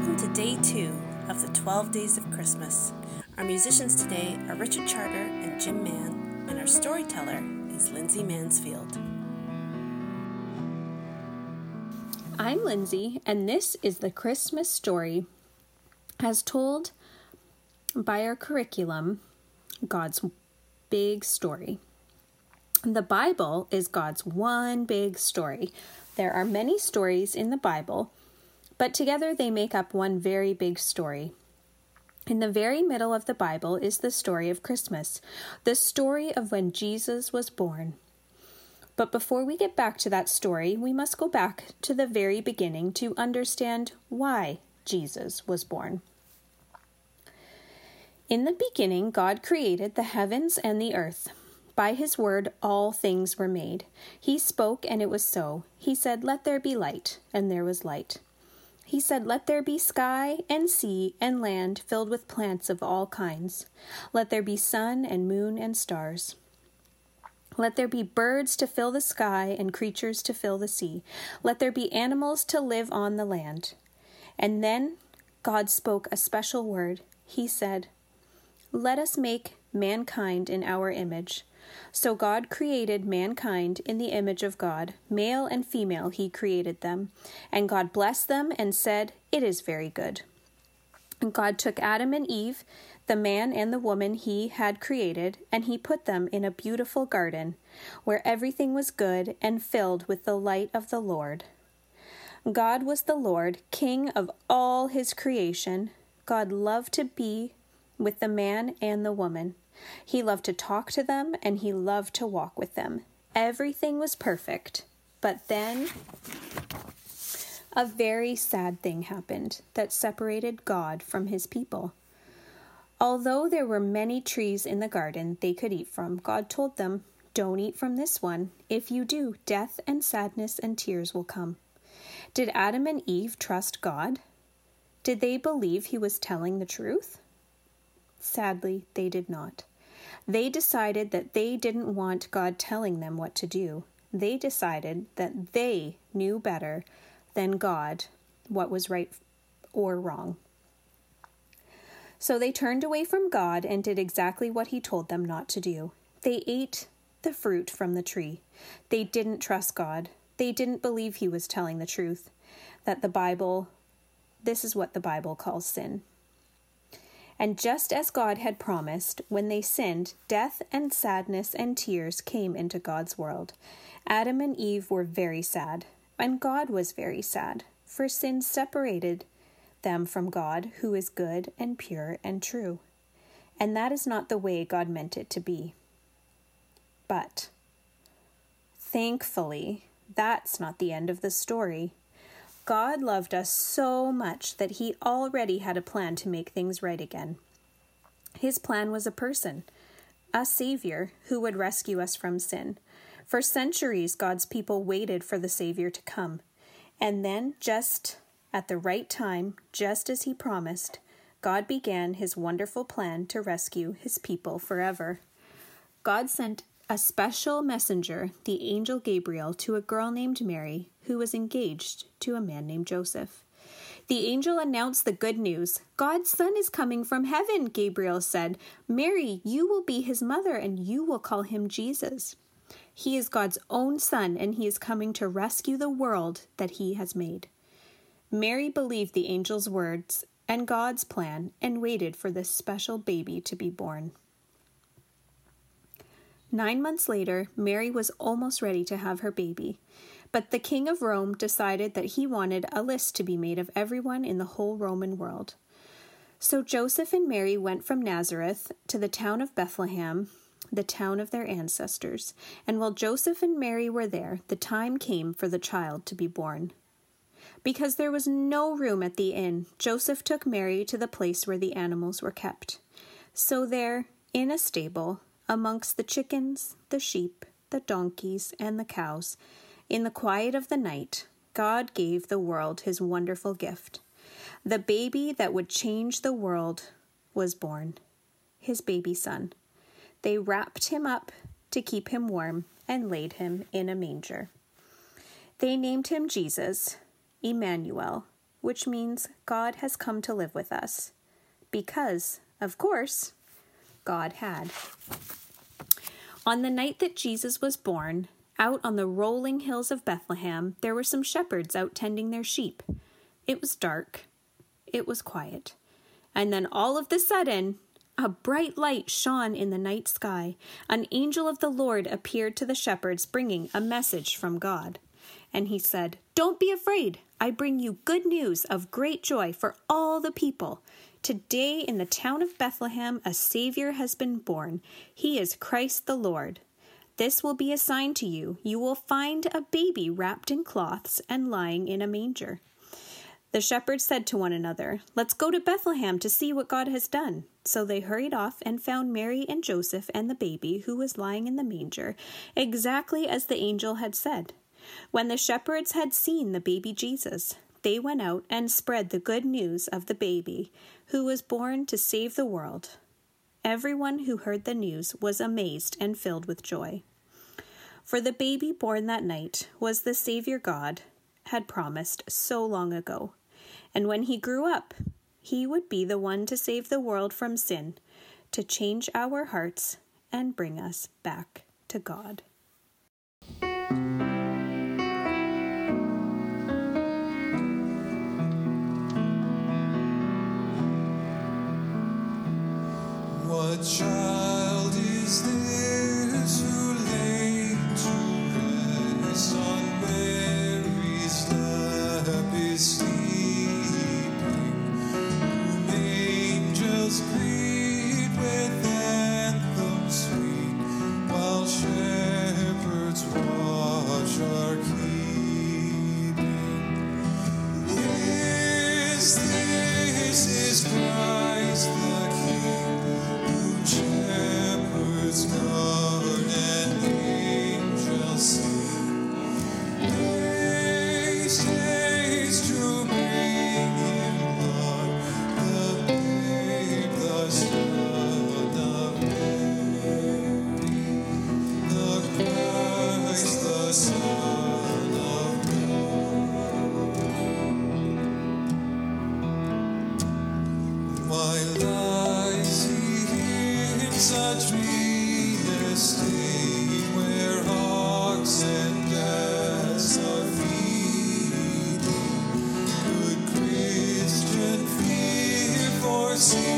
Welcome to day two of the 12 Days of Christmas. Our musicians today are Richard Charter and Jim Mann, and our storyteller is Lindsay Mansfield. I'm Lindsay, and this is the Christmas story as told by our curriculum, God's Big Story. The Bible is God's one big story. There are many stories in the Bible, but together they make up one very big story. In the very middle of the Bible is the story of Christmas, the story of when Jesus was born. But before we get back to that story, we must go back to the very beginning to understand why Jesus was born. In the beginning, God created the heavens and the earth. By his word, all things were made. He spoke, and it was so. He said, Let there be light, and there was light. He said, Let there be sky and sea and land filled with plants of all kinds. Let there be sun and moon and stars. Let there be birds to fill the sky and creatures to fill the sea. Let there be animals to live on the land. And then God spoke a special word. He said, Let us make mankind in our image so God created mankind in the image of God. Male and female he created them. And God blessed them and said, It is very good. And God took Adam and Eve, the man and the woman he had created, and he put them in a beautiful garden, where everything was good and filled with the light of the Lord. God was the Lord, King of all his creation. God loved to be with the man and the woman. He loved to talk to them and he loved to walk with them. Everything was perfect. But then a very sad thing happened that separated God from his people. Although there were many trees in the garden they could eat from, God told them, Don't eat from this one. If you do, death and sadness and tears will come. Did Adam and Eve trust God? Did they believe he was telling the truth? Sadly, they did not. They decided that they didn't want God telling them what to do. They decided that they knew better than God what was right or wrong. So they turned away from God and did exactly what He told them not to do. They ate the fruit from the tree. They didn't trust God. They didn't believe He was telling the truth. That the Bible, this is what the Bible calls sin. And just as God had promised, when they sinned, death and sadness and tears came into God's world. Adam and Eve were very sad, and God was very sad, for sin separated them from God, who is good and pure and true. And that is not the way God meant it to be. But, thankfully, that's not the end of the story. God loved us so much that He already had a plan to make things right again. His plan was a person, a Savior who would rescue us from sin. For centuries, God's people waited for the Savior to come. And then, just at the right time, just as He promised, God began His wonderful plan to rescue His people forever. God sent a special messenger, the angel Gabriel, to a girl named Mary who was engaged to a man named Joseph. The angel announced the good news. God's son is coming from heaven, Gabriel said. Mary, you will be his mother, and you will call him Jesus. He is God's own son, and he is coming to rescue the world that he has made. Mary believed the angel's words and God's plan and waited for this special baby to be born. Nine months later, Mary was almost ready to have her baby, but the king of Rome decided that he wanted a list to be made of everyone in the whole Roman world. So Joseph and Mary went from Nazareth to the town of Bethlehem, the town of their ancestors, and while Joseph and Mary were there, the time came for the child to be born. Because there was no room at the inn, Joseph took Mary to the place where the animals were kept. So there, in a stable, amongst the chickens, the sheep, the donkeys, and the cows. In the quiet of the night, God gave the world his wonderful gift. The baby that would change the world was born, his baby son. They wrapped him up to keep him warm and laid him in a manger. They named him Jesus, Emmanuel, which means God has come to live with us. Because, of course, God had. On the night that Jesus was born, out on the rolling hills of Bethlehem, there were some shepherds out tending their sheep. It was dark. It was quiet. And then all of the sudden, a bright light shone in the night sky. An angel of the Lord appeared to the shepherds, bringing a message from God. And he said, Don't be afraid. I bring you good news of great joy for all the people. Today in the town of Bethlehem, a Savior has been born. He is Christ the Lord. This will be a sign to you. You will find a baby wrapped in cloths and lying in a manger. The shepherds said to one another, Let's go to Bethlehem to see what God has done. So they hurried off and found Mary and Joseph and the baby who was lying in the manger, exactly as the angel had said. When the shepherds had seen the baby Jesus, they went out and spread the good news of the baby who was born to save the world. Everyone who heard the news was amazed and filled with joy. For the baby born that night was the Savior God had promised so long ago and when he grew up, he would be the one to save the world from sin, to change our hearts, and bring us back to God. Child fear